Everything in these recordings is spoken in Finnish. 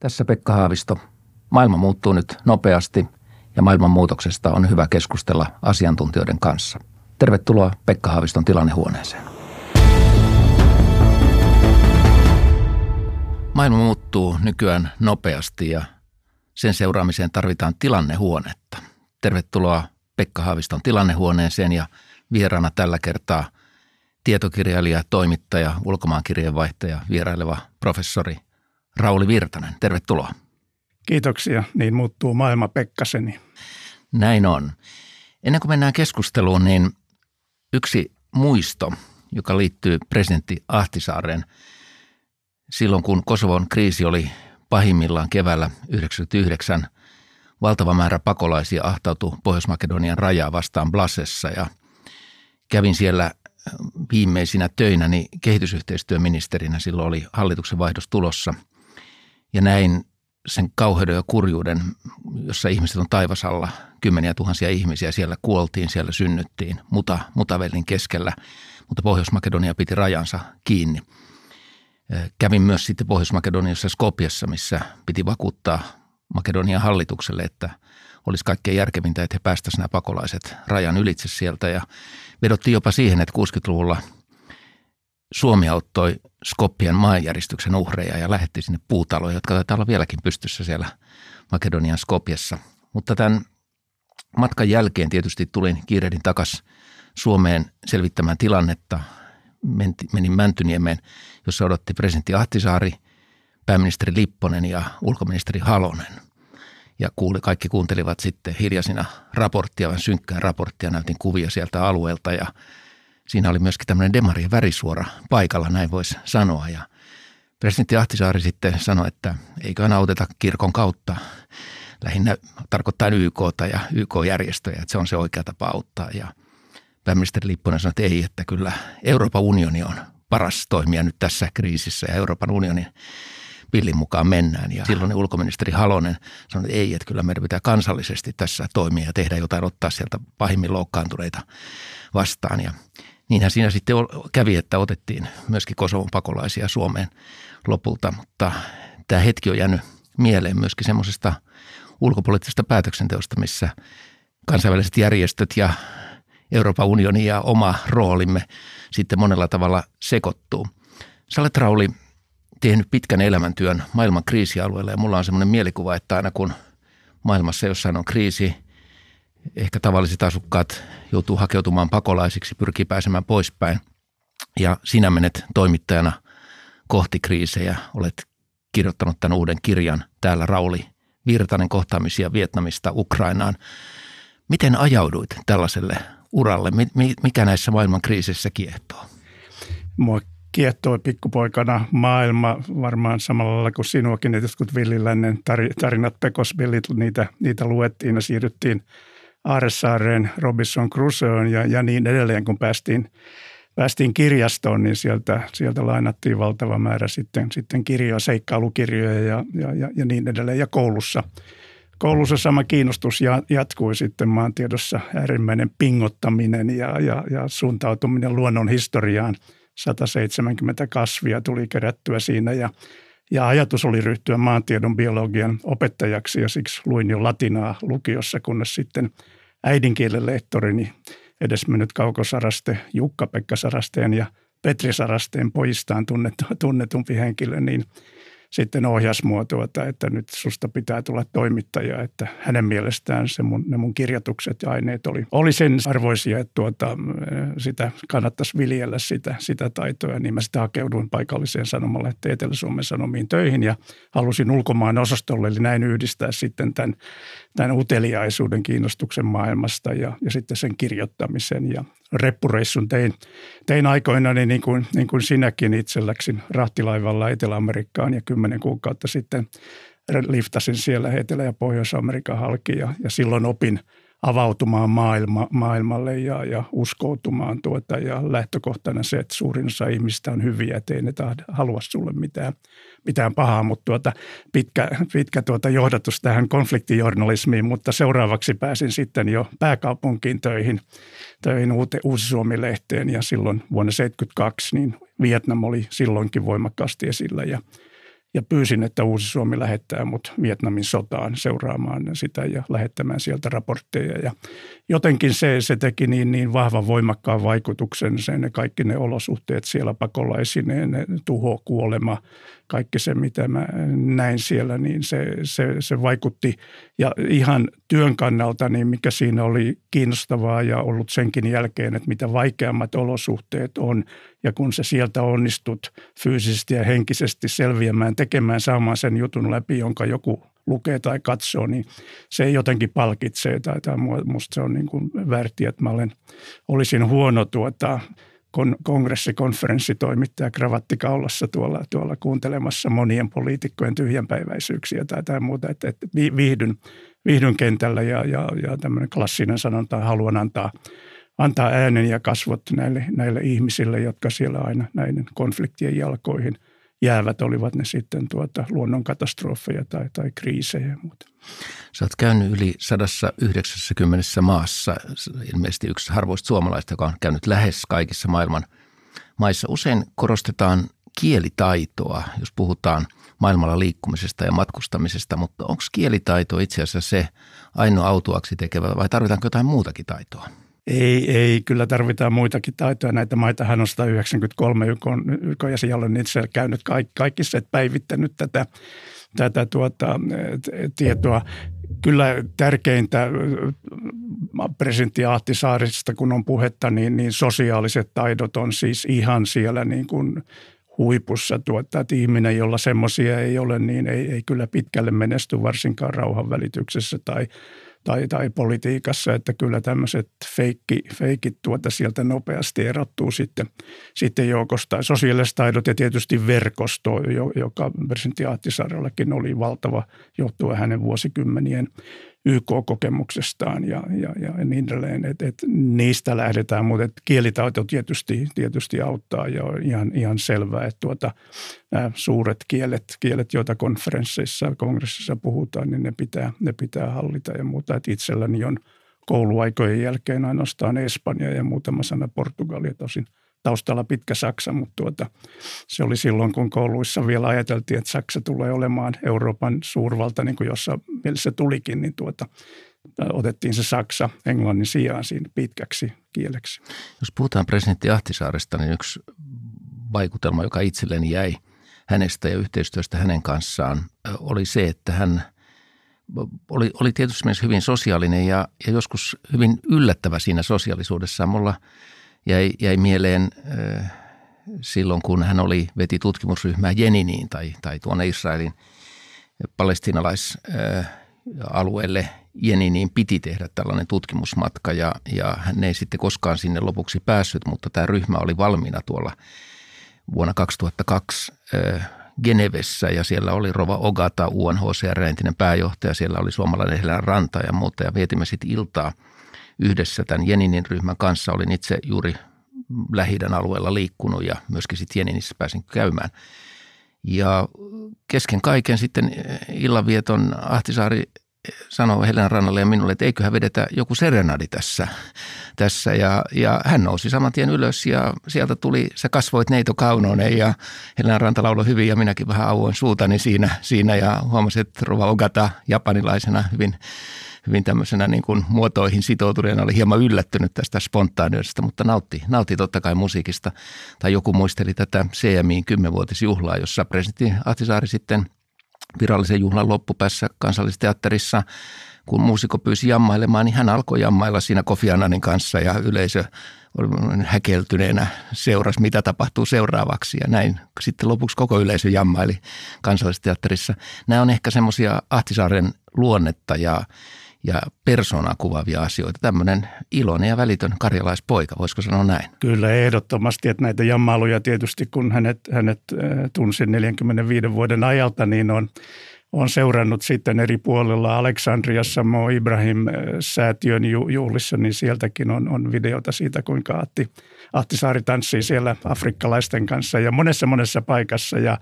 Tässä Pekka Haavisto. Maailma muuttuu nyt nopeasti ja maailman muutoksesta on hyvä keskustella asiantuntijoiden kanssa. Tervetuloa Pekka Haaviston tilannehuoneeseen. Maailma muuttuu nykyään nopeasti ja sen seuraamiseen tarvitaan tilannehuonetta. Tervetuloa Pekka Haaviston tilannehuoneeseen ja vieraana tällä kertaa tietokirjailija, toimittaja, ulkomaankirjeenvaihtaja, vieraileva professori Rauli Virtanen. Tervetuloa. Kiitoksia. Niin muuttuu maailma Pekkaseni. Näin on. Ennen kuin mennään keskusteluun, niin yksi muisto, joka liittyy presidentti Ahtisaaren silloin, kun Kosovon kriisi oli pahimmillaan keväällä 1999, valtava määrä pakolaisia ahtautui Pohjois-Makedonian rajaa vastaan Blasessa ja kävin siellä viimeisinä töinäni kehitysyhteistyöministerinä. Silloin oli hallituksen vaihdos tulossa ja näin sen kauheuden ja kurjuuden, jossa ihmiset on taivasalla, kymmeniä tuhansia ihmisiä, siellä kuoltiin, siellä synnyttiin, muta, mutavellin keskellä, mutta Pohjois-Makedonia piti rajansa kiinni. Kävin myös sitten Pohjois-Makedoniassa Skopjassa, missä piti vakuuttaa Makedonian hallitukselle, että olisi kaikkein järkevintä, että he päästäisivät nämä pakolaiset rajan ylitse sieltä. Ja vedottiin jopa siihen, että 60-luvulla Suomi auttoi Skopien maanjäristyksen uhreja ja lähetti sinne puutaloja, jotka taitaa olla vieläkin pystyssä siellä Makedonian Skopjassa. Mutta tämän matkan jälkeen tietysti tulin kiirehdin takas Suomeen selvittämään tilannetta. Menin Mäntyniemeen, jossa odotti presidentti Ahtisaari, pääministeri Lipponen ja ulkoministeri Halonen. Ja kuuli, kaikki kuuntelivat sitten hiljaisina raporttia, vähän synkkää raporttia, näytin kuvia sieltä alueelta ja siinä oli myöskin tämmöinen demarien värisuora paikalla, näin voisi sanoa. Ja presidentti Ahtisaari sitten sanoi, että eiköhän auteta kirkon kautta lähinnä tarkoittaa YK ja YK-järjestöjä, että se on se oikea tapa auttaa. Ja pääministeri Lipponen sanoi, että ei, että kyllä Euroopan unioni on paras toimija nyt tässä kriisissä ja Euroopan unionin pillin mukaan mennään. Ja silloin ulkoministeri Halonen sanoi, että ei, että kyllä meidän pitää kansallisesti tässä toimia ja tehdä jotain, ottaa sieltä pahimmin loukkaantuneita vastaan. Ja niinhän siinä sitten kävi, että otettiin myöskin Kosovon pakolaisia Suomeen lopulta, mutta tämä hetki on jäänyt mieleen myöskin semmoisesta ulkopoliittisesta päätöksenteosta, missä kansainväliset järjestöt ja Euroopan unioni ja oma roolimme sitten monella tavalla sekoittuu. Sä olet Rauli tehnyt pitkän elämäntyön maailman kriisialueella ja mulla on semmoinen mielikuva, että aina kun maailmassa jossain on kriisi, ehkä tavalliset asukkaat joutuu hakeutumaan pakolaisiksi, pyrkii pääsemään poispäin ja sinä menet toimittajana kohti kriisejä, olet kirjoittanut tämän uuden kirjan täällä Rauli Virtanen kohtaamisia Vietnamista Ukrainaan. Miten ajauduit tällaiselle uralle? Mikä näissä maailman kriisissä kiehtoo? Mua kiehtoi pikkupoikana maailma varmaan samalla lailla kuin sinuakin, että jotkut villilännen tarinat, pekosvillit, niitä, niitä luettiin ja siirryttiin Aaresaareen, Robinson Crusoeon ja, ja niin edelleen, kun päästiin, päästiin kirjastoon, niin sieltä, sieltä lainattiin valtava määrä sitten, sitten kirjoja, seikkailukirjoja ja, ja, ja, ja niin edelleen. Ja koulussa, koulussa sama kiinnostus jatkui sitten maantiedossa. Äärimmäinen pingottaminen ja, ja, ja suuntautuminen luonnon historiaan – 170 kasvia tuli kerättyä siinä ja, ja ajatus oli ryhtyä maantiedon biologian opettajaksi ja siksi luin jo latinaa lukiossa, kunnes sitten äidinkielen lehtorini edesmennyt kaukosaraste Jukka-Pekka Sarasteen ja Petri Sarasteen tunnettu, tunnetumpi henkilö, niin – sitten ohjasi mua tuota, että nyt susta pitää tulla toimittaja, että hänen mielestään se mun, ne mun kirjoitukset ja aineet oli, oli sen arvoisia, että tuota, sitä kannattaisi viljellä sitä, sitä taitoa, niin mä sitä hakeuduin paikalliseen sanomalle että Etelä-Suomen Sanomiin töihin ja halusin ulkomaan osastolle, eli näin yhdistää sitten tämän, tämän uteliaisuuden kiinnostuksen maailmasta ja, ja sitten sen kirjoittamisen. Ja reppureissun tein, tein aikoina, niin, kuin, niin kuin sinäkin itse läksin rahtilaivalla Etelä-Amerikkaan ja kymmenen kuukautta sitten liftasin siellä Etelä- ja Pohjois-Amerikan halki ja, ja silloin opin – avautumaan maailma, maailmalle ja, ja uskoutumaan tuota, ja lähtökohtana se, että suurin osa ihmistä on hyviä, ettei ne tahda, halua sulle mitään, mitään pahaa, mutta tuota, pitkä, pitkä tuota johdatus tähän konfliktijournalismiin, mutta seuraavaksi pääsin sitten jo pääkaupunkiin töihin, töihin Uute, Uusi-Suomi-lehteen ja silloin vuonna 1972 niin Vietnam oli silloinkin voimakkaasti esillä. Ja ja pyysin, että Uusi Suomi lähettää mut Vietnamin sotaan seuraamaan sitä ja lähettämään sieltä raportteja. Ja jotenkin se, se teki niin, niin vahvan voimakkaan vaikutuksen, sen kaikki ne olosuhteet siellä pakolaisineen, ne tuho, kuolema, kaikki se, mitä mä näin siellä, niin se, se, se vaikutti. Ja ihan työn kannalta, niin mikä siinä oli kiinnostavaa ja ollut senkin jälkeen, että mitä vaikeammat olosuhteet on. Ja kun se sieltä onnistut fyysisesti ja henkisesti selviämään, tekemään, saamaan sen jutun läpi, jonka joku lukee tai katsoo, niin se jotenkin palkitsee. Tai, tai musta se on niin kuin väärti, että mä olen, olisin huono tuota, kon, kongressikonferenssitoimittaja kravattikaulassa tuolla, tuolla kuuntelemassa monien poliitikkojen tyhjänpäiväisyyksiä tai, tai muuta. Että, että viihdyn, viihdyn kentällä ja, ja, ja tämmöinen klassinen sanonta, haluan antaa, antaa äänen ja kasvot näille, näille ihmisille, jotka siellä aina näiden konfliktien jalkoihin jäävät, olivat ne sitten tuota luonnonkatastrofeja tai, tai kriisejä ja muuta. Sä oot käynyt yli 190 maassa, ilmeisesti yksi harvoista suomalaista, joka on käynyt lähes kaikissa maailman maissa. Usein korostetaan kielitaitoa, jos puhutaan maailmalla liikkumisesta ja matkustamisesta, mutta onko kielitaito itse asiassa se ainoa autuaksi tekevä vai tarvitaanko jotain muutakin taitoa? Ei, ei, kyllä tarvitaan muitakin taitoja. Näitä maitahan on 193 YK, ja siellä on itse käynyt kaikki, kaikki se, päivittänyt tätä tätä tuota, tietoa. Kyllä tärkeintä presidentti Ahtisaarista, kun on puhetta, niin, niin sosiaaliset taidot on siis ihan siellä niin kuin huipussa. Tuota, että ihminen, jolla semmoisia ei ole, niin ei, ei kyllä pitkälle menesty varsinkaan rauhanvälityksessä tai tai, tai politiikassa, että kyllä tämmöiset feikki, feikit tuota sieltä nopeasti erottuu sitten, sitten joukosta. Sosiaaliset taidot ja tietysti verkosto, joka presidentti Ahtisaarellakin oli valtava johtuen hänen vuosikymmenien YK-kokemuksestaan ja, ja, ja niin edelleen. Et, et niistä lähdetään, mutta et kielitaito tietysti, tietysti auttaa ja on ihan, ihan selvää, että tuota, nämä suuret kielet, kielet, joita konferensseissa ja kongressissa puhutaan, niin ne pitää, ne pitää hallita ja muuta. Et itselläni on kouluaikojen jälkeen ainoastaan Espanja ja muutama sana Portugalia tosin – taustalla pitkä Saksa, mutta tuota, se oli silloin, kun kouluissa vielä ajateltiin, että Saksa tulee olemaan Euroopan suurvalta, niin kuin jossa mielessä tulikin, niin tuota, otettiin se Saksa englannin sijaan siinä pitkäksi kieleksi. Jos puhutaan presidentti Ahtisaaresta, niin yksi vaikutelma, joka itselleni jäi hänestä ja yhteistyöstä hänen kanssaan, oli se, että hän oli, oli tietysti myös hyvin sosiaalinen ja, ja joskus hyvin yllättävä siinä sosiaalisuudessaan. Mulla – jäi, jäi mieleen äh, silloin, kun hän oli, veti tutkimusryhmää Jeniniin tai, tai tuonne Israelin palestinalaisalueelle äh, Jeniniin piti tehdä tällainen tutkimusmatka ja, ja hän ei sitten koskaan sinne lopuksi päässyt, mutta tämä ryhmä oli valmiina tuolla vuonna 2002 äh, Genevessä ja siellä oli Rova Ogata, UNHCR entinen pääjohtaja, siellä oli suomalainen Helena Ranta ja muuta ja vietimme sitten iltaa – yhdessä tämän Jeninin ryhmän kanssa. Olin itse juuri lähi alueella liikkunut ja myöskin sitten Jeninissä pääsin käymään. Ja kesken kaiken sitten illanvieton Ahtisaari sanoi Helena Rannalle ja minulle, että eiköhän vedetä joku serenadi tässä. tässä. Ja, ja hän nousi saman tien ylös ja sieltä tuli, sä kasvoit Neito Kaunonen ja Helena Ranta lauloi hyvin ja minäkin vähän auoin suutani siinä, siinä ja huomasin, että Rova Ogata japanilaisena hyvin hyvin tämmöisenä niin kuin muotoihin sitoutuneena oli hieman yllättynyt tästä spontaaniudesta, mutta nautti, nautti totta kai musiikista. Tai joku muisteli tätä CMIin kymmenvuotisjuhlaa, jossa presidentti Ahtisaari sitten virallisen juhlan loppupäässä kansallisteatterissa kun muusikko pyysi jammailemaan, niin hän alkoi jammailla siinä Kofi Annanin kanssa ja yleisö häkeltyneenä seurasi, mitä tapahtuu seuraavaksi ja näin. Sitten lopuksi koko yleisö jammaili kansallisteatterissa. Nämä on ehkä semmoisia Ahtisaaren luonnetta ja ja persoonaa kuvaavia asioita. Tämmöinen iloinen ja välitön karjalaispoika, voisiko sanoa näin? Kyllä ehdottomasti, että näitä jammailuja tietysti kun hänet, hänet äh, tunsin 45 vuoden ajalta, niin on, on seurannut sitten eri puolilla Aleksandriassa Mo Ibrahim-säätiön äh, juhlissa, niin sieltäkin on, on videota siitä, kuinka Ahti, Ahtisaari tanssii siellä afrikkalaisten kanssa ja monessa monessa paikassa ja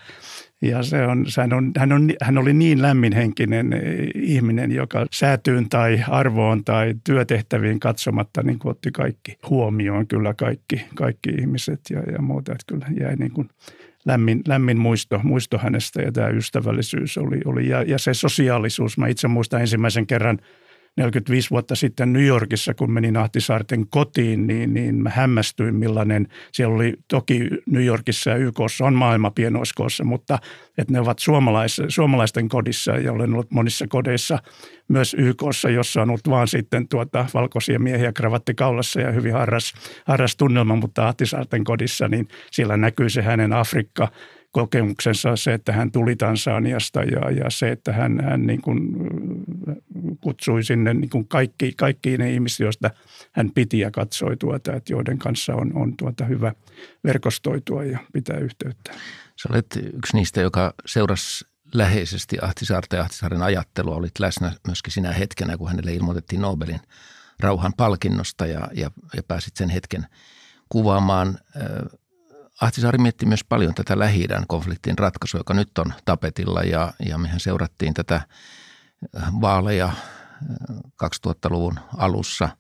ja se on, hän, on, hän, on, hän oli niin lämminhenkinen ihminen, joka säätyyn tai arvoon tai työtehtäviin katsomatta niin kuin otti kaikki huomioon, kyllä kaikki, kaikki ihmiset ja, ja muuta. Että kyllä jäi niin kuin lämmin, lämmin muisto, muisto hänestä ja tämä ystävällisyys oli, oli ja, ja se sosiaalisuus. Mä itse muistan ensimmäisen kerran – 45 vuotta sitten New Yorkissa, kun menin Ahtisaarten kotiin, niin, niin mä hämmästyin millainen, siellä oli toki New Yorkissa ja YKssa on maailma pienoiskoossa, mutta että ne ovat suomalais, suomalaisten kodissa ja olen ollut monissa kodeissa myös YKssa, jossa on ollut vaan sitten tuota valkoisia miehiä kravattikaulassa ja hyvin harras, harras tunnelma, mutta Ahtisaarten kodissa, niin siellä näkyy se hänen Afrikka kokemuksensa se, että hän tuli Tansaniasta ja, ja se, että hän, hän niin kuin kutsui sinne niin kuin kaikki, kaikki ne ihmiset, joista hän piti ja katsoi tuota, että joiden kanssa on, on tuota hyvä verkostoitua ja pitää yhteyttä. Sä olet yksi niistä, joka seurasi läheisesti Ahtisaarta ja Ahtisaaren ajattelua. Olit läsnä myöskin sinä hetkenä, kun hänelle ilmoitettiin Nobelin rauhan palkinnosta ja, ja, ja pääsit sen hetken kuvaamaan. Ahtisaari mietti myös paljon tätä lähi konfliktin ratkaisua, joka nyt on tapetilla ja, ja mehän seurattiin tätä vaaleja 2000-luvun alussa –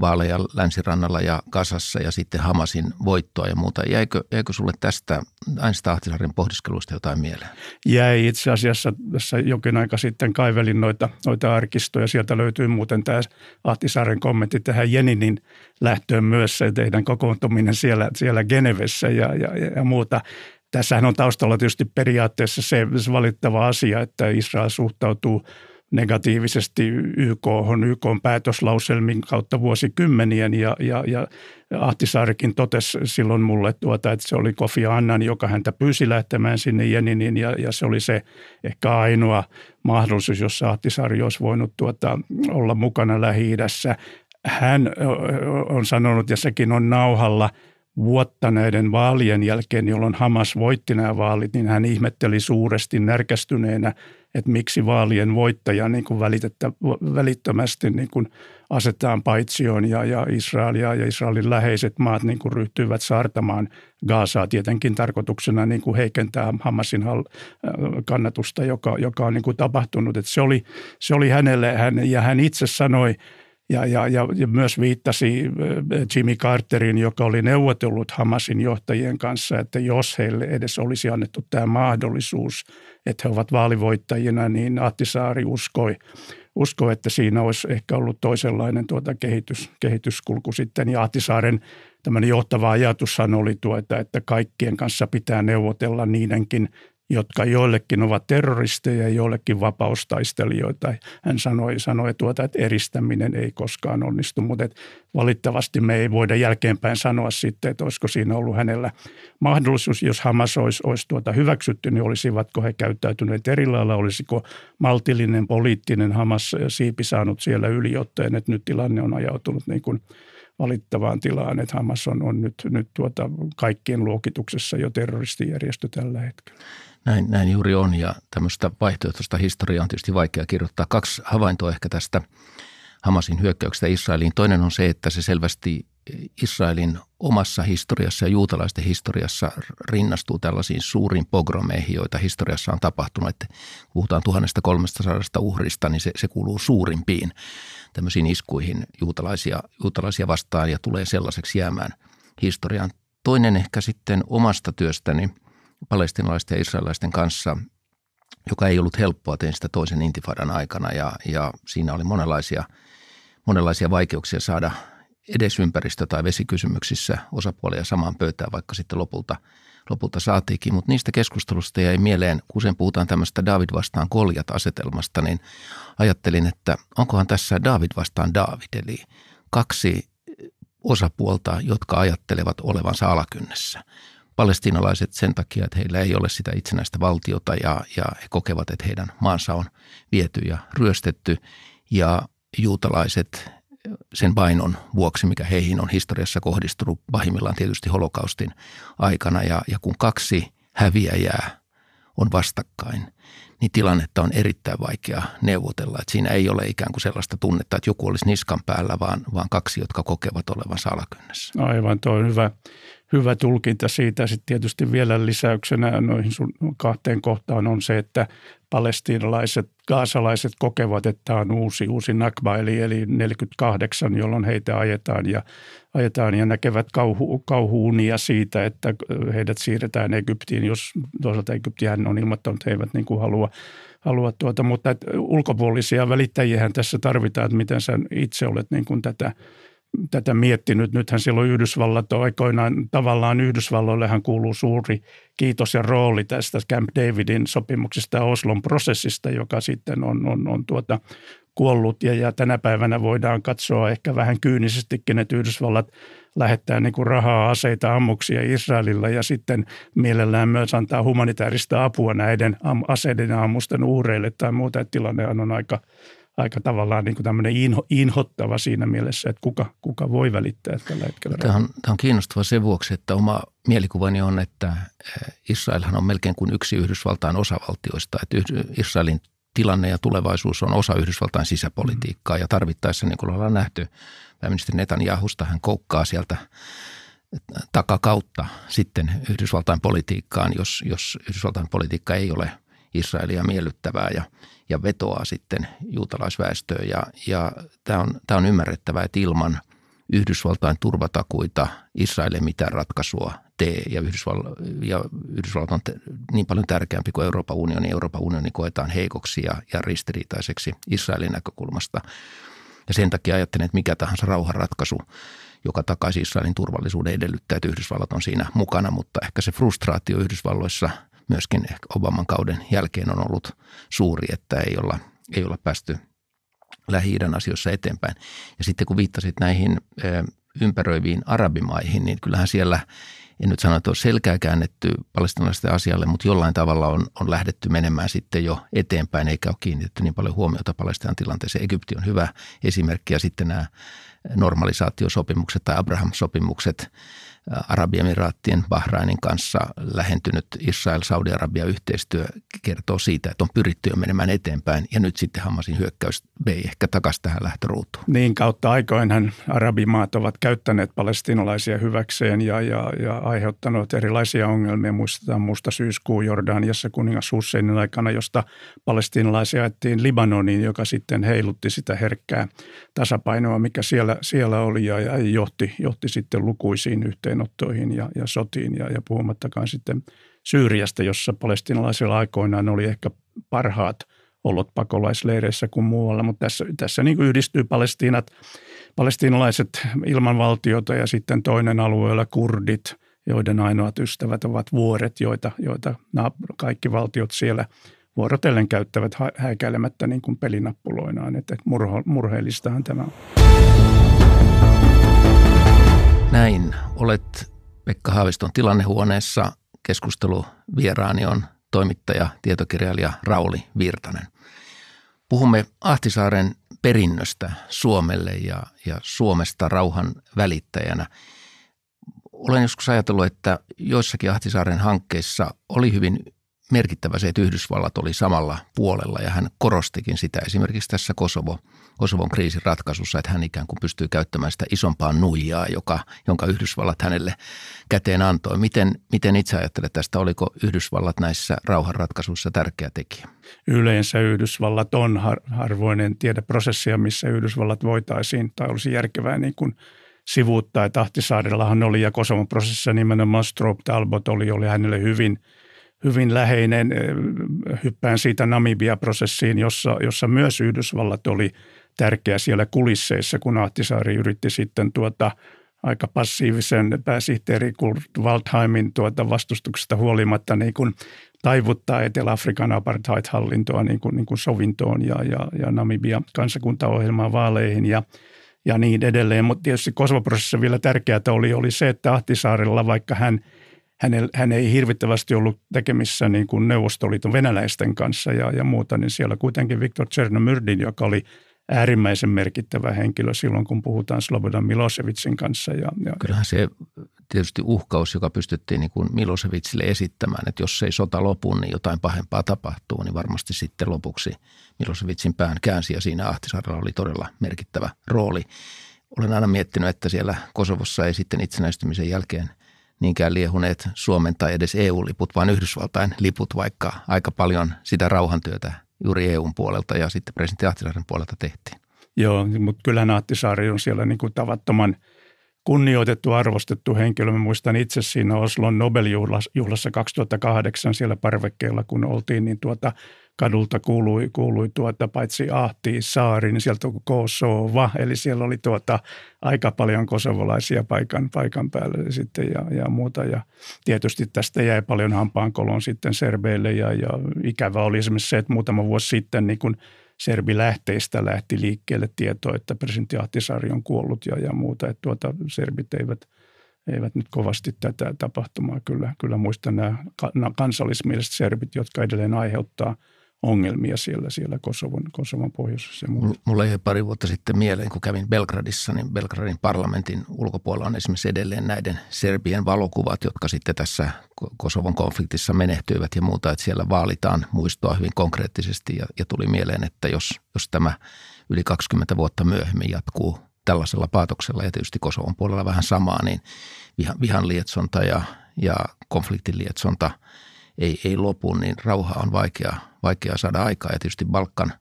vaaleja länsirannalla ja Kasassa ja sitten Hamasin voittoa ja muuta. Jäikö, jäikö sulle tästä Ainsta Ahtisaaren pohdiskeluista jotain mieleen? Jäi itse asiassa tässä jokin aika sitten kaivelin noita, noita arkistoja. Sieltä löytyy muuten tämä Ahtisaaren kommentti tähän Jeninin lähtöön myös se teidän kokoontuminen siellä, siellä Genevessä ja, ja, ja muuta. Tässähän on taustalla tietysti periaatteessa se, se valittava asia, että Israel suhtautuu – negatiivisesti YK, YK päätöslauselmin kautta vuosikymmenien ja, ja, ja Ahtisaarikin totesi silloin mulle, tuota, että se oli Kofi Annan, joka häntä pyysi lähtemään sinne Jeninin ja, ja se oli se ehkä ainoa mahdollisuus, jossa Ahtisaari olisi voinut tuota, olla mukana Lähi-idässä. Hän on sanonut, ja sekin on nauhalla – vuotta näiden vaalien jälkeen, jolloin Hamas voitti nämä vaalit, niin hän ihmetteli suuresti närkästyneenä, että miksi vaalien voittaja niin kuin välittömästi niin kuin asetetaan paitsioon ja, ja Israelia ja Israelin läheiset maat niin kuin ryhtyivät saartamaan Gaasaa tietenkin tarkoituksena niin kuin heikentää Hamasin kannatusta, joka, joka on niin kuin tapahtunut. Että se, oli, se oli hänelle, hän, ja hän itse sanoi – ja, ja, ja, ja myös viittasi äh, Jimmy Carterin, joka oli neuvotellut Hamasin johtajien kanssa, että jos heille edes olisi annettu tämä mahdollisuus, että he ovat vaalivoittajina, niin Saari uskoi, uskoi, että siinä olisi ehkä ollut toisenlainen tuota kehitys, kehityskulku sitten. Ja Saaren tämmöinen johtava ajatushan oli tuota, että kaikkien kanssa pitää neuvotella niidenkin jotka joillekin ovat terroristeja ja joillekin vapaustaistelijoita. Hän sanoi, sanoi tuota, että eristäminen ei koskaan onnistu, mutta että valittavasti me ei voida jälkeenpäin sanoa sitten, että olisiko siinä ollut hänellä mahdollisuus, jos Hamas olisi, olisi tuota hyväksytty, niin olisivatko he käyttäytyneet eri lailla, olisiko maltillinen poliittinen Hamas siipi saanut siellä yliotteen, että nyt tilanne on ajautunut niin kuin valittavaan tilaan, että Hamas on, on nyt, nyt tuota kaikkien luokituksessa jo terroristijärjestö tällä hetkellä. Näin, näin juuri on ja tämmöistä vaihtoehtoista historiaa on tietysti vaikea kirjoittaa. Kaksi havaintoa ehkä tästä Hamasin hyökkäyksestä Israeliin. Toinen on se, että se selvästi Israelin omassa historiassa ja juutalaisten historiassa rinnastuu tällaisiin suuriin pogromeihin, joita historiassa on tapahtunut. Että puhutaan 1300 uhrista, niin se, se kuuluu suurimpiin tämmöisiin iskuihin juutalaisia, juutalaisia vastaan ja tulee sellaiseksi jäämään historiaan. Toinen ehkä sitten omasta työstäni – palestinalaisten ja israelaisten kanssa, joka ei ollut helppoa, tein sitä toisen intifadan aikana ja, ja siinä oli monenlaisia, monenlaisia vaikeuksia saada edes ympäristö- tai vesikysymyksissä osapuolia samaan pöytään, vaikka sitten lopulta, lopulta saatiinkin. Mutta niistä keskustelusta jäi mieleen, usein puhutaan tämmöistä David vastaan koljat asetelmasta, niin ajattelin, että onkohan tässä David vastaan David, eli kaksi osapuolta, jotka ajattelevat olevansa alakynnessä palestiinalaiset sen takia, että heillä ei ole sitä itsenäistä valtiota ja, ja he kokevat, että heidän maansa on viety ja ryöstetty. Ja juutalaiset sen vainon vuoksi, mikä heihin on historiassa kohdistunut pahimmillaan tietysti holokaustin aikana. Ja, ja kun kaksi häviäjää on vastakkain, niin tilannetta on erittäin vaikea neuvotella. Että siinä ei ole ikään kuin sellaista tunnetta, että joku olisi niskan päällä, vaan, vaan kaksi, jotka kokevat olevansa alakynnessä. Aivan, tuo on hyvä, hyvä tulkinta siitä. Sitten tietysti vielä lisäyksenä noihin sun kahteen kohtaan on se, että palestiinalaiset, gaasalaiset kokevat, että tämä on uusi, uusi Nakba, eli, eli 48, jolloin heitä ajetaan ja, ajetaan ja näkevät kauhu, kauhuunia siitä, että heidät siirretään Egyptiin, jos toisaalta Egyptihän on ilmoittanut, että he eivät niin kuin halua, halua tuota, mutta ulkopuolisia välittäjiä tässä tarvitaan, että miten sä itse olet niin kuin tätä tätä miettinyt. Nythän silloin Yhdysvallat on aikoinaan, tavallaan Yhdysvalloillehan kuuluu suuri kiitos ja rooli tästä Camp Davidin sopimuksesta ja Oslon prosessista, joka sitten on, on, on tuota, kuollut. Ja, ja tänä päivänä voidaan katsoa ehkä vähän kyynisestikin, että Yhdysvallat lähettää niin kuin rahaa, aseita, ammuksia Israelilla ja sitten mielellään myös antaa humanitaarista apua näiden aseiden ja ammusten uhreille tai muuta. Tilanne on aika aika tavallaan niin kuin tämmöinen inho, inhottava siinä mielessä, että kuka, kuka voi välittää tällä hetkellä. Tämä on, tämä on kiinnostava sen vuoksi, että oma mielikuvani on, että eh, Israelhan on melkein kuin yksi Yhdysvaltain osavaltioista. Että Israelin tilanne ja tulevaisuus on osa Yhdysvaltain sisäpolitiikkaa ja tarvittaessa, niin kuin ollaan nähty, pääministeri Netanyahusta hän koukkaa sieltä takakautta sitten Yhdysvaltain politiikkaan, jos, jos Yhdysvaltain politiikka ei ole Israelia miellyttävää ja – ja vetoaa sitten juutalaisväestöön. Ja, ja tämä, on, tämä on ymmärrettävää, että ilman Yhdysvaltain turvatakuita Israel ei mitään ratkaisua tee ja, Yhdysval, ja Yhdysvallat on te, niin paljon tärkeämpi kuin Euroopan unioni. Euroopan unioni koetaan heikoksi ja, ja ristiriitaiseksi Israelin näkökulmasta. Ja sen takia ajattelen, että mikä tahansa rauhanratkaisu, joka takaisi Israelin turvallisuuden edellyttää, että Yhdysvallat on siinä mukana, mutta ehkä se frustraatio Yhdysvalloissa – myöskin ehkä Obaman kauden jälkeen on ollut suuri, että ei olla, ei olla päästy lähi asioissa eteenpäin. Ja sitten kun viittasit näihin ympäröiviin arabimaihin, niin kyllähän siellä, en nyt sano, että on selkää käännetty palestinalaisten asialle, mutta jollain tavalla on, on lähdetty menemään sitten jo eteenpäin, eikä ole kiinnitetty niin paljon huomiota Palestinan tilanteeseen. Egypti on hyvä esimerkki ja sitten nämä normalisaatiosopimukset tai Abraham-sopimukset – Arabiemiraattien Bahrainin kanssa lähentynyt Israel-Saudi-Arabia-yhteistyö kertoo siitä, että on pyritty jo menemään eteenpäin ja nyt sitten Hamasin hyökkäys vei ehkä takaisin tähän lähtöruutuun. Niin kautta aikoinhan arabimaat ovat käyttäneet palestinalaisia hyväkseen ja, ja, ja aiheuttanut erilaisia ongelmia. Muistetaan musta syyskuu Jordaniassa kuningas Husseinin aikana, josta palestinalaisia ajettiin Libanoniin, joka sitten heilutti sitä herkkää tasapainoa, mikä siellä, siellä oli ja, ja johti, johti sitten lukuisiin yhteen yhteenottoihin ja, ja sotiin ja, ja puhumattakaan sitten Syyriasta, jossa palestinalaisilla aikoinaan oli ehkä parhaat olot pakolaisleireissä kuin muualla, mutta tässä, tässä niin kuin yhdistyy palestiinat, palestiinalaiset ilman valtiota ja sitten toinen alueella kurdit, joiden ainoat ystävät ovat vuoret, joita, joita kaikki valtiot siellä vuorotellen käyttävät häikäilemättä niin kuin pelinappuloinaan. Että murho, murheellistahan tämä on. Näin olet Pekka Haaviston tilannehuoneessa. Keskustelu vieraani on toimittaja, tietokirjailija Rauli Virtanen. Puhumme Ahtisaaren perinnöstä Suomelle ja, ja Suomesta rauhan välittäjänä. Olen joskus ajatellut, että joissakin Ahtisaaren hankkeissa oli hyvin merkittävä se, että Yhdysvallat oli samalla puolella ja hän korostikin sitä esimerkiksi tässä Kosovo, Kosovon kriisin ratkaisussa, että hän ikään kuin pystyy käyttämään sitä isompaa nuijaa, joka, jonka Yhdysvallat hänelle käteen antoi. Miten, miten itse ajattelet tästä, oliko Yhdysvallat näissä rauhanratkaisuissa tärkeä tekijä? Yleensä Yhdysvallat on har, harvoin, en tiedä prosessia, missä Yhdysvallat voitaisiin tai olisi järkevää niin kuin sivuuttaa. Että Ahtisaarellahan oli ja Kosovon prosessissa nimenomaan Stroop Talbot oli, oli hänelle hyvin – hyvin läheinen. Hyppään siitä Namibia-prosessiin, jossa, jossa myös Yhdysvallat oli tärkeä siellä kulisseissa, kun Ahtisaari yritti sitten tuota aika passiivisen pääsihteeri Kurt Waldheimin tuota vastustuksesta huolimatta niin kuin taivuttaa Etelä-Afrikan apartheid-hallintoa niin kuin, niin kuin sovintoon ja, ja, ja Namibia kansakuntaohjelmaan vaaleihin ja, ja niin edelleen. Mutta tietysti Kosovo-prosessissa vielä tärkeää oli, oli se, että Ahtisaarella, vaikka hän – hän, hän ei hirvittävästi ollut tekemissä niin kuin Neuvostoliiton venäläisten kanssa ja, ja muuta, niin siellä kuitenkin Viktor Chernomyrdin, joka oli äärimmäisen merkittävä henkilö silloin, kun puhutaan Slobodan Milosevicin kanssa. Ja, ja Kyllähän se tietysti uhkaus, joka pystyttiin niin kuin Milosevicille esittämään, että jos ei sota lopu, niin jotain pahempaa tapahtuu, niin varmasti sitten lopuksi Milosevicin pään käänsi ja siinä Ahtisaarella oli todella merkittävä rooli. Olen aina miettinyt, että siellä Kosovossa ei sitten itsenäistymisen jälkeen – niinkään liehuneet Suomen tai edes EU-liput, vaan Yhdysvaltain liput, vaikka aika paljon sitä rauhantyötä juuri EUn puolelta ja sitten presidentti Ahtisaaren puolelta tehtiin. Joo, mutta kyllähän Ahtisaari on siellä niin kuin tavattoman kunnioitettu, arvostettu henkilö. Mä muistan itse siinä Oslon Nobel-juhlassa 2008 siellä parvekkeella, kun oltiin, niin tuota, kadulta kuului, kuului tuota, paitsi Ahti saari, niin sieltä Kosova, eli siellä oli tuota, aika paljon kosovolaisia paikan, paikan päällä sitten ja, ja muuta. Ja tietysti tästä jäi paljon hampaankoloon sitten serbeille. Ja, ja ikävä oli esimerkiksi se, että muutama vuosi sitten niin kun serbilähteistä lähti liikkeelle tieto, että presidentti Ahtisaari on kuollut ja, ja muuta, että tuota, serbit eivät – eivät nyt kovasti tätä tapahtumaa kyllä, kyllä muista. Nämä kansallismieliset serbit, jotka edelleen aiheuttaa – ongelmia siellä, siellä Kosovon, Kosovon pohjoisessa. Mulla ei pari vuotta sitten mieleen, kun kävin Belgradissa, niin Belgradin parlamentin ulkopuolella on esimerkiksi edelleen näiden Serbien valokuvat, jotka sitten tässä Kosovon konfliktissa menehtyivät ja muuta, että siellä vaalitaan muistoa hyvin konkreettisesti ja, ja tuli mieleen, että jos, jos tämä yli 20 vuotta myöhemmin jatkuu tällaisella paatoksella ja tietysti Kosovon puolella vähän samaa, niin vihan, vihan lietsonta ja, ja konfliktin lietsonta – ei, ei lopu, niin rauha on vaikea, vaikea saada aikaa. Ja tietysti Balkan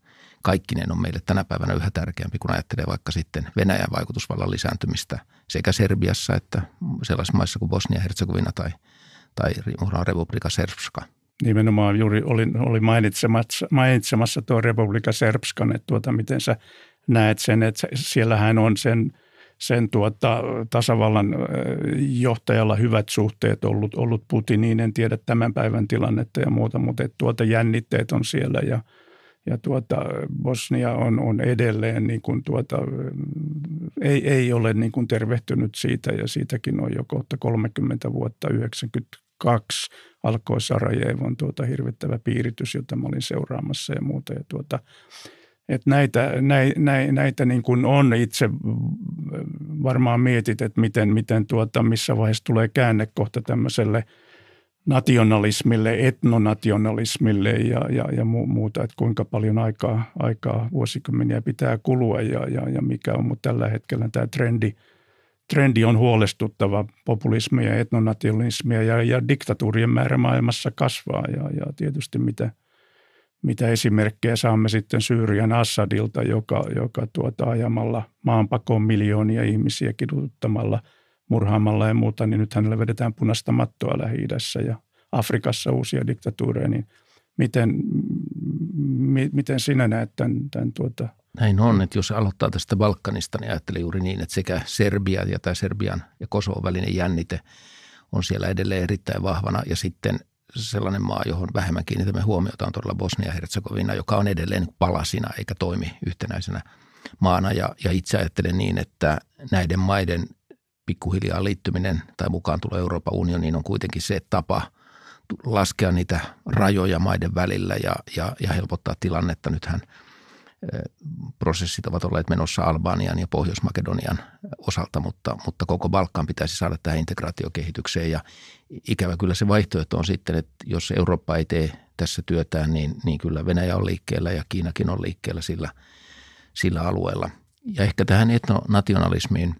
kaikkinen on meille tänä päivänä yhä tärkeämpi, kun ajattelee vaikka sitten Venäjän vaikutusvallan lisääntymistä sekä Serbiassa että sellaisissa maissa kuin Bosnia-Herzegovina tai, tai Republika Srpska. Nimenomaan juuri olin, olin mainitsemassa, mainitsemassa tuo Republika Srpskan, että tuota, miten sä näet sen, että siellähän on sen – sen tuota, tasavallan johtajalla hyvät suhteet ollut, ollut Putiniin. En tiedä tämän päivän tilannetta ja muuta, mutta tuota jännitteet on siellä ja, ja tuota, Bosnia on, on edelleen niin kuin tuota, ei, ei ole niin kuin tervehtynyt siitä ja siitäkin on jo kohta 30 vuotta, 92 alkoi Sarajevon tuota hirvittävä piiritys, jota mä olin seuraamassa ja muuta. Ja tuota, että näitä, näitä, näitä niin kuin on itse varmaan mietit, että miten, miten tuota, missä vaiheessa tulee käännekohta tämmöiselle nationalismille, etnonationalismille ja, ja, ja muuta, että kuinka paljon aikaa, aikaa vuosikymmeniä pitää kulua ja, ja, ja mikä on, mutta tällä hetkellä tämä trendi, trendi on huolestuttava, populismia, etnonationalismia ja, ja diktatuurien määrä maailmassa kasvaa ja, ja tietysti mitä – mitä esimerkkejä saamme sitten Syyrian Assadilta, joka, joka tuota, ajamalla maanpakoon miljoonia ihmisiä kiduttamalla, murhaamalla ja muuta, niin nyt hänelle vedetään punaista mattoa lähi ja Afrikassa uusia diktatuureja, niin miten, mi, miten sinä näet tämän, tämän tuota, näin on, että jos aloittaa tästä Balkanista, niin ajattelee juuri niin, että sekä Serbia ja tämä Serbian ja Kosovon välinen jännite on siellä edelleen erittäin vahvana. Ja sitten sellainen maa, johon vähemmän kiinnitämme huomiota, on todella Bosnia-Herzegovina, joka on edelleen palasina eikä toimi yhtenäisenä maana. Ja, ja itse ajattelen niin, että näiden maiden pikkuhiljaa liittyminen tai mukaan tulo Euroopan unioniin on kuitenkin se tapa laskea niitä rajoja maiden välillä ja, ja, ja helpottaa tilannetta. Nythän – prosessit ovat olleet menossa Albanian ja Pohjois-Makedonian osalta, mutta, mutta koko Balkan pitäisi saada tähän integraatiokehitykseen. Ja ikävä kyllä se vaihtoehto on sitten, että jos Eurooppa ei tee tässä työtään, niin, niin kyllä Venäjä on liikkeellä ja Kiinakin on liikkeellä sillä, sillä alueella. Ja ehkä tähän etnonationalismiin,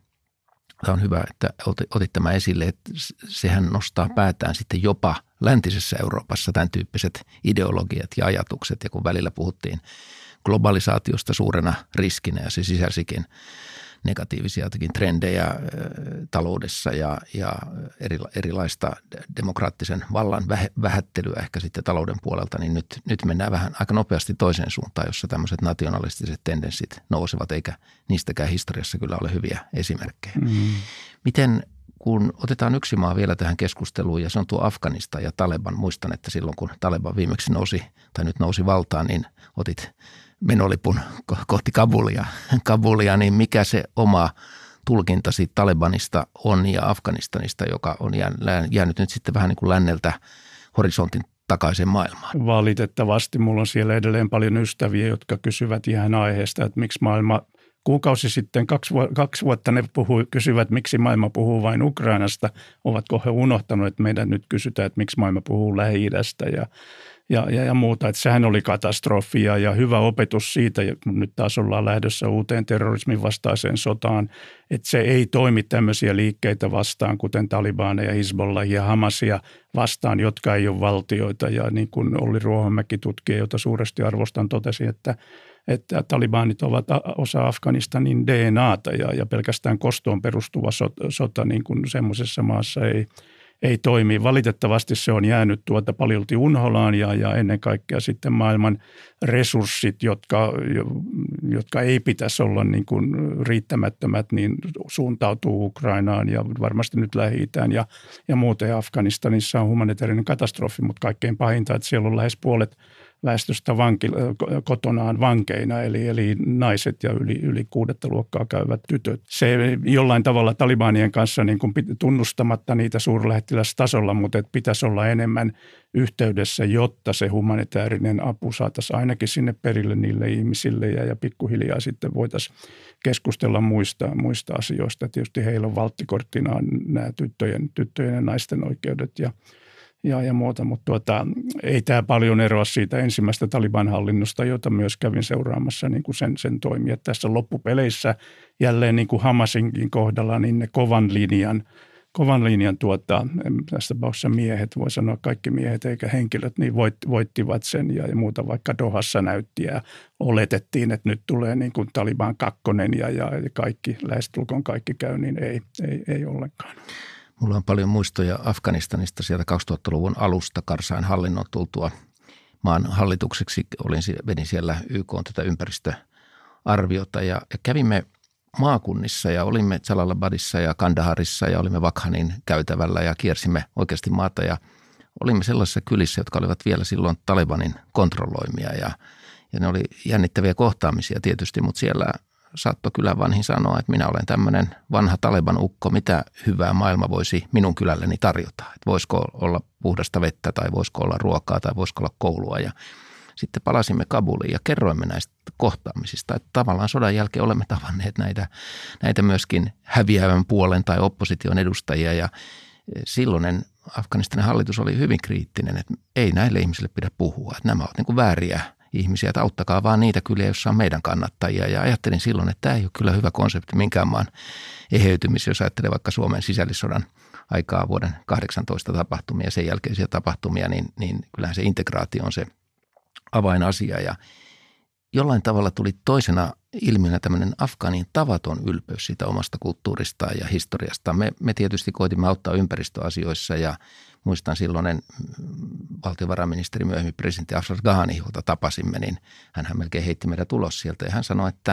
tämä on hyvä, että otit tämä esille, että sehän nostaa päätään sitten jopa läntisessä Euroopassa tämän tyyppiset ideologiat ja ajatukset. Ja kun välillä puhuttiin globalisaatiosta suurena riskinä ja se sisälsikin negatiivisia trendejä taloudessa ja, ja erilaista demokraattisen vallan vähättelyä ehkä sitten talouden puolelta, niin nyt, nyt mennään vähän aika nopeasti toiseen suuntaan, jossa tämmöiset nationalistiset tendenssit nousevat, eikä niistäkään historiassa kyllä ole hyviä esimerkkejä. Mm. Miten kun otetaan yksi maa vielä tähän keskusteluun ja se on tuo Afganista ja Taleban. Muistan, että silloin kun Taleban viimeksi nousi tai nyt nousi valtaan, niin otit menolipun kohti Kabulia, Kabulia, niin mikä se oma tulkintasi Talebanista on ja Afganistanista, joka on jäänyt nyt sitten vähän niin kuin länneltä horisontin takaisin maailmaan? Valitettavasti mulla on siellä edelleen paljon ystäviä, jotka kysyvät ihan aiheesta, että miksi maailma kuukausi sitten, kaksi, vu- kaksi vuotta ne puhui, kysyvät, miksi maailma puhuu vain Ukrainasta. Ovatko he unohtanut, että meidän nyt kysytään, että miksi maailma puhuu lähi ja ja, ja, ja muuta. Että sehän oli katastrofia ja hyvä opetus siitä, kun nyt taas ollaan lähdössä uuteen terrorismin vastaiseen sotaan, että se ei toimi tämmöisiä liikkeitä vastaan, kuten Taliban ja Hezbollah ja Hamasia vastaan, jotka ei ole valtioita. Ja niin kuin Olli Ruohonmäki tutkija, jota suuresti arvostan, totesi, että että talibanit ovat osa Afganistanin DNAta ja, ja pelkästään kostoon perustuva sota, sota niin kuin semmoisessa maassa ei, ei toimi. Valitettavasti se on jäänyt tuota paljolti unholaan ja, ja ennen kaikkea sitten maailman resurssit, jotka, jotka ei pitäisi olla niin kuin riittämättömät, niin suuntautuu Ukrainaan ja varmasti nyt lähi ja, ja muuten Afganistanissa on humanitaarinen katastrofi, mutta kaikkein pahinta, että siellä on lähes puolet – väestöstä vanki, kotonaan vankeina, eli, eli naiset ja yli, yli kuudetta luokkaa käyvät tytöt. Se jollain tavalla talibanien kanssa niin kuin tunnustamatta niitä suurlähettilästasolla, mutta että pitäisi olla enemmän yhteydessä, jotta se humanitaarinen apu saataisiin ainakin sinne perille niille ihmisille ja, ja pikkuhiljaa sitten voitaisiin keskustella muista, muista asioista. Tietysti heillä on valttikorttinaan nämä tyttöjen, tyttöjen ja naisten oikeudet ja ja, ja muuta, mutta tuota, ei tämä paljon eroa siitä ensimmäistä Taliban-hallinnosta, jota myös kävin seuraamassa niin kuin sen, sen toimia. Tässä loppupeleissä jälleen niin kuin Hamasinkin kohdalla, niin ne kovan linjan, kovan linjan tuota, tässä tapauksessa miehet, voi sanoa kaikki miehet eikä henkilöt, niin voit, voittivat sen ja, ja muuta, vaikka Dohassa näytti ja oletettiin, että nyt tulee niin kuin Taliban kakkonen ja, ja kaikki, lähestulkoon kaikki käy, niin ei, ei, ei ollenkaan. Mulla on paljon muistoja Afganistanista sieltä 2000-luvun alusta Karsain hallinnon tultua maan hallitukseksi. Olin, vedin siellä YK tätä ympäristöarviota ja, ja kävimme maakunnissa ja olimme Jalalabadissa ja Kandaharissa ja olimme Vakhanin käytävällä ja kiersimme oikeasti maata ja olimme sellaisissa kylissä, jotka olivat vielä silloin Talibanin kontrolloimia ja, ja ne oli jännittäviä kohtaamisia tietysti, mutta siellä saattoi kylän vanhin sanoa, että minä olen tämmöinen vanha Taleban ukko, mitä hyvää maailma voisi minun kylälleni tarjota. Että voisiko olla puhdasta vettä tai voisiko olla ruokaa tai voisiko olla koulua? Ja sitten palasimme Kabuliin ja kerroimme näistä kohtaamisista, että tavallaan sodan jälkeen olemme tavanneet näitä, näitä myöskin häviävän puolen tai opposition edustajia. Ja silloinen Afganistanin hallitus oli hyvin kriittinen, että ei näille ihmisille pidä puhua, että nämä ovat niin kuin vääriä ihmisiä, että auttakaa vaan niitä kyliä, joissa on meidän kannattajia. Ja ajattelin silloin, että tämä ei ole kyllä hyvä konsepti minkään maan eheytymisi, jos ajattelee vaikka Suomen sisällissodan aikaa vuoden 18 tapahtumia ja sen jälkeisiä tapahtumia, niin, niin kyllähän se integraatio on se avainasia. Ja jollain tavalla tuli toisena ilmiönä tämmöinen Afgaanin tavaton ylpeys siitä omasta kulttuuristaan ja historiasta. Me, me tietysti koitimme auttaa ympäristöasioissa ja muistan silloinen valtiovarainministeri myöhemmin presidentti Ashraf Ghani, jolta tapasimme, niin hän melkein heitti meidät ulos sieltä ja hän sanoi, että,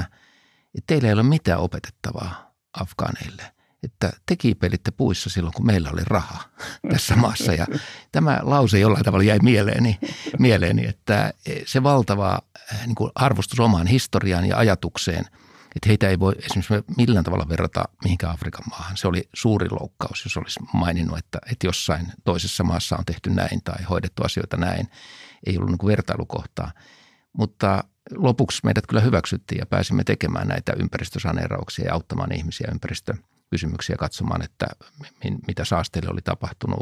että teillä ei ole mitään opetettavaa afgaaneille – että te kiipeilitte puissa silloin, kun meillä oli raha tässä maassa. Ja tämä lause jollain tavalla jäi mieleeni, mieleeni että se valtava eh, niin kuin arvostus omaan historiaan ja ajatukseen, että heitä ei voi esimerkiksi millään tavalla verrata mihinkään Afrikan maahan. Se oli suuri loukkaus, jos olisi maininnut, että, että jossain toisessa maassa on tehty näin tai hoidettu asioita näin. Ei ollut niin kuin vertailukohtaa. Mutta lopuksi meidät kyllä hyväksyttiin ja pääsimme tekemään näitä ympäristösaneerauksia ja auttamaan ihmisiä ympäristö kysymyksiä katsomaan, että mitä saasteille oli tapahtunut,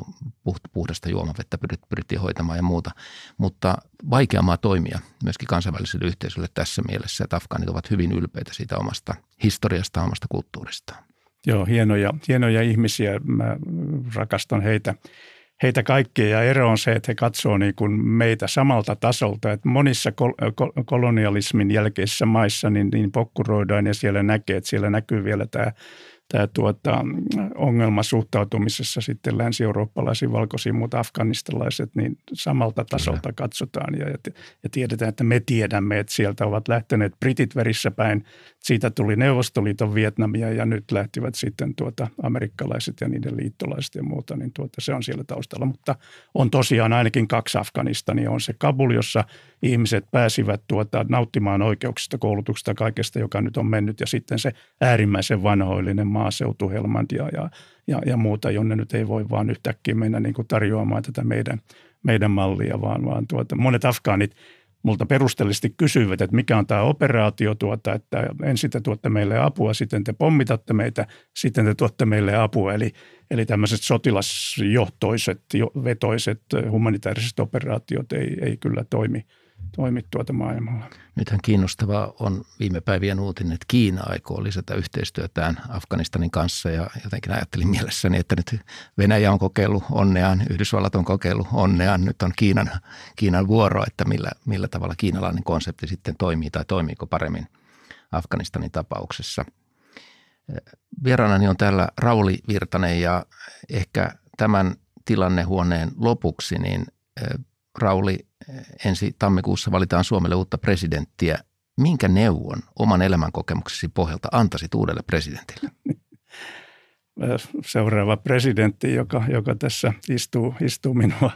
puhdasta juomavettä pyrittiin hoitamaan ja muuta. Mutta vaikeamaa toimia myöskin kansainväliselle yhteisölle tässä mielessä, että afgaanit ovat hyvin ylpeitä siitä omasta historiasta, omasta kulttuuristaan. Joo, hienoja, hienoja ihmisiä. Mä rakastan heitä heitä kaikkia ja ero on se, että he katsoo niin kuin meitä samalta tasolta. Että monissa kol- kolonialismin jälkeisissä maissa niin, niin pokkuroidaan ja siellä näkee, että siellä näkyy vielä tämä tämä tuota, ongelma suhtautumisessa sitten länsi-eurooppalaisiin, valkoisiin, mutta afganistalaiset, niin samalta tasolta Kyllä. katsotaan ja, ja tiedetään, että me tiedämme, että sieltä ovat lähteneet britit verissä päin. Siitä tuli Neuvostoliiton Vietnamia ja nyt lähtivät sitten tuota amerikkalaiset ja niiden liittolaiset ja muuta, niin tuota, se on siellä taustalla. Mutta on tosiaan ainakin kaksi Afganistania. On se Kabul, jossa ihmiset pääsivät tuota, nauttimaan oikeuksista, koulutuksesta, kaikesta, joka nyt on mennyt ja sitten se äärimmäisen vanhoillinen maaseutu, Helmand ja, ja, ja, ja muuta, jonne nyt ei voi vaan yhtäkkiä mennä niin kuin tarjoamaan tätä meidän, meidän mallia, vaan, vaan tuota, monet afgaanit multa perusteellisesti kysyivät, että mikä on tämä operaatio, tuota, että ensin te tuotte meille apua, sitten te pommitatte meitä, sitten te tuotte meille apua. Eli, eli tämmöiset sotilasjohtoiset, vetoiset humanitaariset operaatiot ei, ei kyllä toimi – toimi tuota maailmalla. Nythän kiinnostavaa on viime päivien uutinen, että Kiina aikoo lisätä yhteistyötään Afganistanin kanssa ja jotenkin ajattelin mielessäni, että nyt Venäjä on kokeillut onneaan, Yhdysvallat on kokeillut onneaan, nyt on Kiinan, Kiinan vuoro, että millä, millä tavalla kiinalainen konsepti sitten toimii tai toimiiko paremmin Afganistanin tapauksessa. Vieraanani on täällä Rauli Virtanen ja ehkä tämän tilannehuoneen lopuksi, niin Rauli, ensi tammikuussa valitaan Suomelle uutta presidenttiä. Minkä neuvon oman elämänkokemuksesi pohjalta antaisit uudelle presidentille? Seuraava presidentti, joka, joka tässä istuu, istuu minua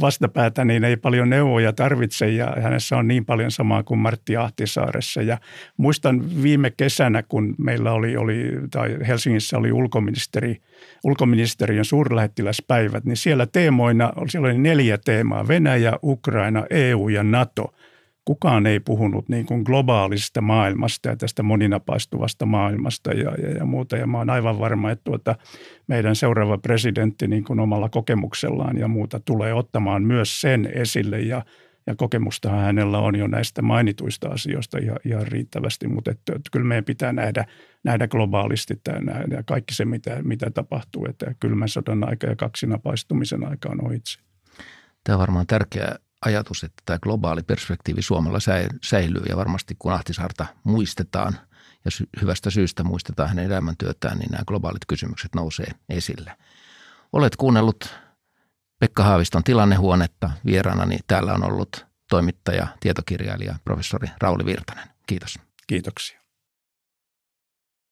vastapäätä, niin ei paljon neuvoja tarvitse ja hänessä on niin paljon samaa kuin Martti Ahtisaaressa. Ja muistan viime kesänä, kun meillä oli, oli tai Helsingissä oli ulkoministeri, ulkoministeriön suurlähettiläspäivät, niin siellä teemoina, siellä oli neljä teemaa, Venäjä, Ukraina, EU ja NATO – kukaan ei puhunut niin kuin globaalista maailmasta ja tästä moninapaistuvasta maailmasta ja, ja, ja muuta. Ja mä oon aivan varma, että tuota, meidän seuraava presidentti niin kuin omalla kokemuksellaan ja muuta tulee ottamaan myös sen esille ja, ja kokemustahan hänellä on jo näistä mainituista asioista ihan, ihan riittävästi, mutta että, että kyllä meidän pitää nähdä, nähdä globaalisti tämä ja kaikki se, mitä, mitä tapahtuu, että kylmän sodan aika ja kaksinapaistumisen aika on ohitse. Tämä on varmaan tärkeä ajatus, että tämä globaali perspektiivi Suomella säilyy ja varmasti kun Ahtisaarta muistetaan ja hyvästä syystä muistetaan hänen elämäntyötään, niin nämä globaalit kysymykset nousee esille. Olet kuunnellut Pekka Haaviston tilannehuonetta. Vieraanani täällä on ollut toimittaja, tietokirjailija, professori Rauli Virtanen. Kiitos. Kiitoksia.